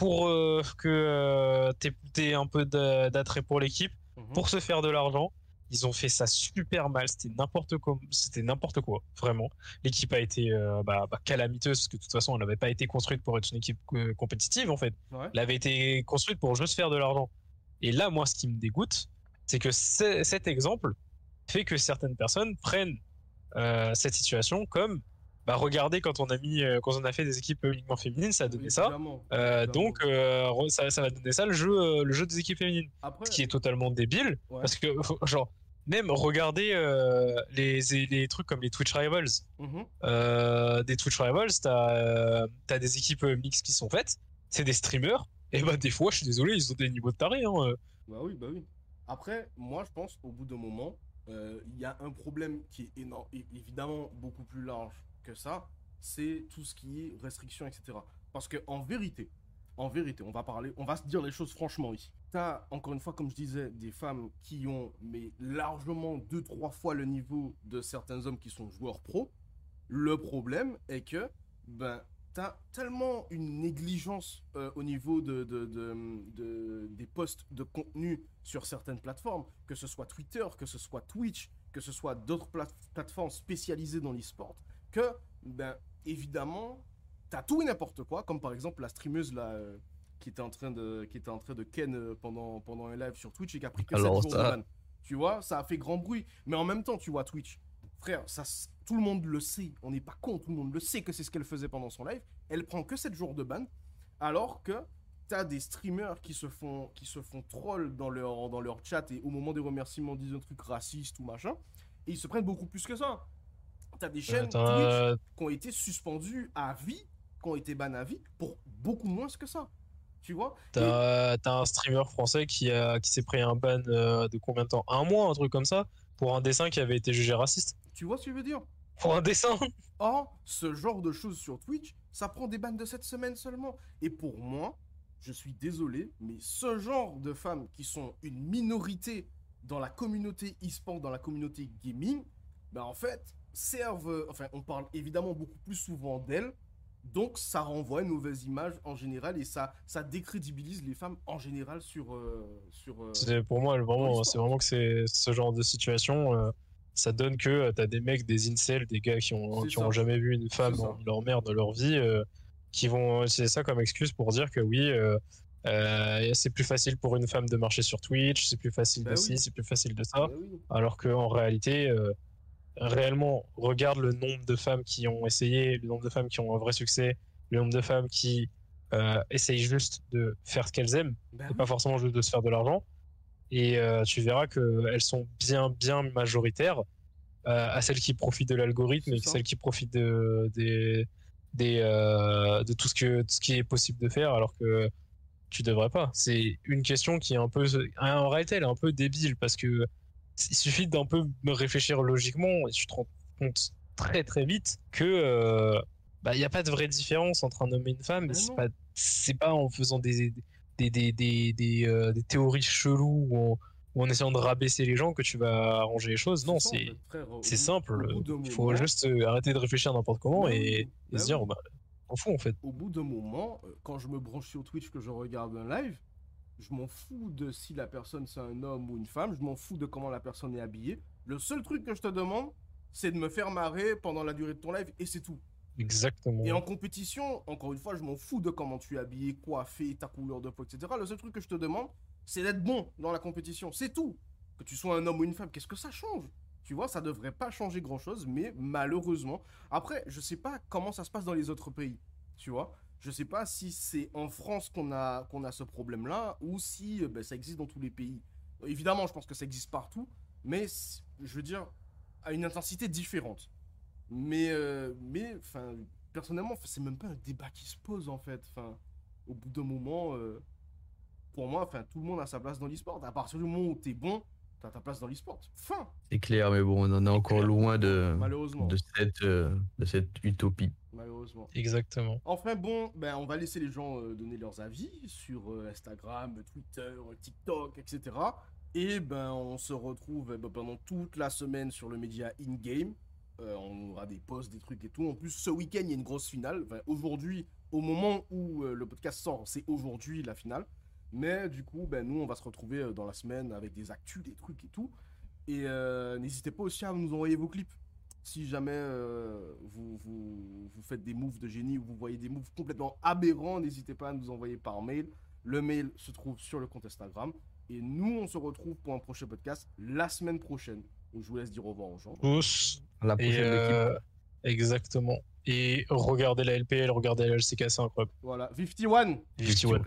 pour euh, que euh, t'aies- t'aies un peu d'a- d'attrait pour l'équipe, Mhm. pour se faire de l'argent. Ils ont fait ça super mal. C'était n'importe quoi. C'était n'importe quoi, vraiment. L'équipe a été euh, bah, bah, calamiteuse parce que de toute façon, elle n'avait pas été construite pour être une équipe compétitive en fait. Ouais. Elle avait été construite pour juste faire de l'argent. Et là, moi, ce qui me dégoûte, c'est que cet exemple fait que certaines personnes prennent euh, cette situation comme bah, regardez quand on a mis euh, quand on a fait des équipes uniquement féminines, ça a donné ça. Euh, donc euh, ça, ça va donner ça le jeu le jeu des équipes féminines Après, ce qui est totalement débile ouais. parce que genre même regarder euh, les, les trucs comme les Twitch Rivals Mhm. euh, des Twitch Rivals t'as euh, des équipes mixtes qui sont faites c'est des streamers et bah des fois je suis désolé ils ont des niveaux de taré hein. Bah oui, bah oui. Après, moi, je pense, au bout d'un moment, il y a un problème qui est énorme, évidemment beaucoup plus large ça, c'est tout ce qui est restrictions, etc. Parce que en vérité, en vérité, on va parler, on va se dire les choses franchement ici. T'as, encore une fois, comme je disais, des femmes qui ont, mais largement deux, trois fois le niveau de certains hommes qui sont joueurs pro. Le problème est que, ben, t'as tellement une négligence euh, au niveau de, de- de- de- des posts de contenu sur certaines plateformes, que ce soit Twitter, que ce soit Twitch, que ce soit d'autres plate- plateformes spécialisées dans l'e-sport, que, ben, évidemment, t'as tout et n'importe quoi, comme par exemple la streameuse là, euh, qui était en train de, qui était en train de ken euh, pendant, pendant un live sur Twitch et qui a pris que 7 Alors jours de ban. Tu vois, ça a fait grand bruit. Mais en même temps, tu vois, Twitch, frère, ça, tout le monde le sait. On n'est pas con, tout le monde le sait que c'est ce qu'elle faisait pendant son live. Elle prend que 7 jours de ban, alors que t'as des streamers qui se font, qui se font troll dans leur, dans leur chat et au moment des remerciements disent un truc raciste ou machin. Et ils se prennent beaucoup plus que ça. T'as des chaînes Twitch qui ont été suspendues à vie, qui ont été bannes à vie, pour beaucoup moins que ça. Tu vois? Et- T'as t'as un streamer français qui, a, qui s'est pris un ban euh, de combien de temps? Un mois, un truc comme ça, pour un dessin qui avait été jugé raciste. Tu vois ce que je veux dire? Pour un dessin (laughs) Or, ce genre de choses sur Twitch, ça prend des bannes de cette semaine seulement. Et pour moi, je suis désolé, mais ce genre de femmes qui sont une minorité dans la communauté e-sport, dans la communauté gaming, ben en fait, servent. Enfin, on parle évidemment beaucoup plus souvent d'elles. Donc, ça renvoie une mauvaise image en général et ça, ça décrédibilise les femmes en général sur. euh, sur euh, C'est- Pour moi, vraiment, c'est vraiment que c'est ce genre de situation. euh, ça donne que t'as des mecs, des incels, des gars qui ont, qui ça. ont jamais vu une femme dans leur mère de leur vie, qui vont utiliser ça comme excuse pour dire que oui, euh, c'est plus facile pour une femme de marcher sur Twitch, c'est plus facile Bah de ci, c'est plus facile de ça. ben oui. alors qu'en réalité, euh, réellement, regarde le nombre de femmes qui ont essayé, le nombre de femmes qui ont un vrai succès, le nombre de femmes qui euh, essayent juste de faire ce qu'elles aiment, Ben et pas forcément juste de se faire de l'argent. Et euh, tu verras qu'elles sont bien, bien majoritaires euh, à celles qui profitent de l'algorithme et celles qui profitent de, des, des, de tout ce, que, tout ce qui est possible de faire, alors que tu devrais pas. C'est une question qui est un peu, en réalité, elle est un peu débile parce que il suffit d'un peu me réfléchir logiquement et tu te rends compte très très vite que euh, bah, il n'y a pas de vraie différence entre un homme et une femme. C'est pas, c'est pas en faisant des, des, des, des, des, euh, des théories cheloues ou en, ou en essayant de rabaisser les gens que tu vas arranger les choses. Non, c'est c'est simple. Il faut moment- juste euh, arrêter de réfléchir n'importe comment Bah et, et bah se dire, bah, on fout en fait. au bout d'un moment, quand je me branche sur Twitch, que je regarde un live, je m'en fous de si la personne c'est un homme ou une femme, je m'en fous de comment la personne est habillée. Le seul truc que je te demande, c'est de me faire marrer pendant la durée de ton live et c'est tout. Exactement. Et en compétition, encore une fois, je m'en fous de comment tu es habillé, coiffé, ta couleur de peau, etc. Le seul truc que je te demande, c'est d'être bon dans la compétition. C'est tout. Que tu sois un homme ou une femme, qu'est-ce que ça change? Tu vois, ça devrait pas changer grand-chose, mais malheureusement. Après, je sais pas comment ça se passe dans les autres pays. Tu vois Je sais pas si c'est en France qu'on a, qu'on a ce problème-là ou si euh, ben, ça existe dans tous les pays. Évidemment, je pense que ça existe partout, mais je veux dire, à une intensité différente. Mais, euh, mais, enfin, personnellement, c'est même pas un débat qui se pose en fait. Enfin, au bout d'un moment, euh, pour moi, enfin, tout le monde a sa place dans l'e-sport. À partir du moment où t'es bon, t'as ta place dans l'e-sport. Fin. C'est clair, mais bon, on en est encore clair. loin de, Malheureusement. de, cette, euh, de cette utopie. Malheureusement. Exactement. Enfin bon, ben, on va laisser les gens euh, donner leurs avis sur euh, Instagram, Twitter, TikTok, etc. Et ben on se retrouve eh ben, pendant toute la semaine sur le média in-game. Euh, on aura des posts, des trucs et tout. En plus, ce week-end, il y a une grosse finale. Enfin, aujourd'hui, au moment où le podcast sort, c'est aujourd'hui la finale. Mais du coup, ben, nous, on va se retrouver euh, dans la semaine avec des actus, des trucs et tout. Et euh, n'hésitez pas aussi à nous envoyer vos clips. Si jamais euh, vous, vous, vous faites des moves de génie ou vous voyez des moves complètement aberrants, n'hésitez pas à nous envoyer par mail. Le mail se trouve sur le compte Instagram. Et nous, on se retrouve pour un prochain podcast la semaine prochaine. Donc, je vous laisse dire au revoir aux gens. Tous. La prochaine euh, exactement. Et regardez la LPL, regardez la LCK, c'est incroyable. Voilà, 51 équipe. 51.